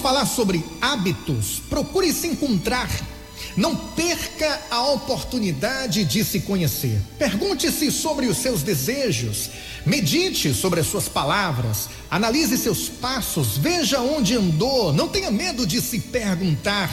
falar sobre hábitos. Procure se encontrar. Não perca a oportunidade de se conhecer. Pergunte-se sobre os seus desejos. Medite sobre as suas palavras. Analise seus passos. Veja onde andou. Não tenha medo de se perguntar.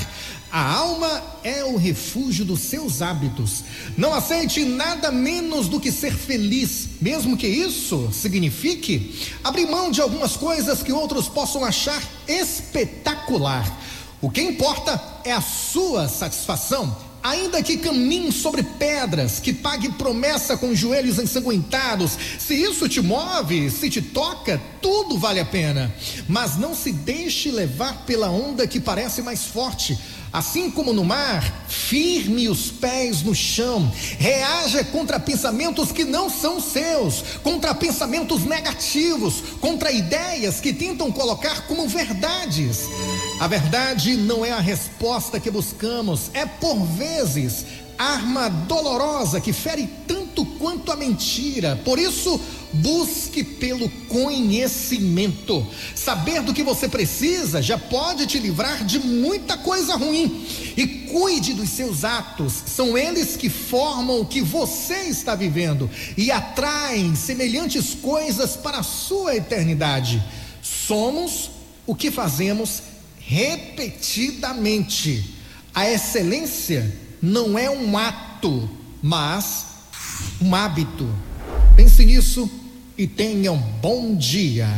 A alma é o refúgio dos seus hábitos. Não aceite nada menos do que ser feliz, mesmo que isso signifique abrir mão de algumas coisas que outros possam achar espetacular. O que importa é a sua satisfação, ainda que caminhe sobre pedras, que pague promessa com joelhos ensanguentados. Se isso te move, se te toca, tudo vale a pena. Mas não se deixe levar pela onda que parece mais forte Assim como no mar, firme os pés no chão, reaja contra pensamentos que não são seus, contra pensamentos negativos, contra ideias que tentam colocar como verdades. A verdade não é a resposta que buscamos, é por vezes arma dolorosa que fere tanto quanto a mentira. Por isso, busque pelo conhecimento. Saber do que você precisa já pode te livrar de muita coisa ruim. E cuide dos seus atos, são eles que formam o que você está vivendo e atraem semelhantes coisas para a sua eternidade. Somos o que fazemos repetidamente. A excelência não é um ato, mas um hábito. Pense nisso e tenha um bom dia.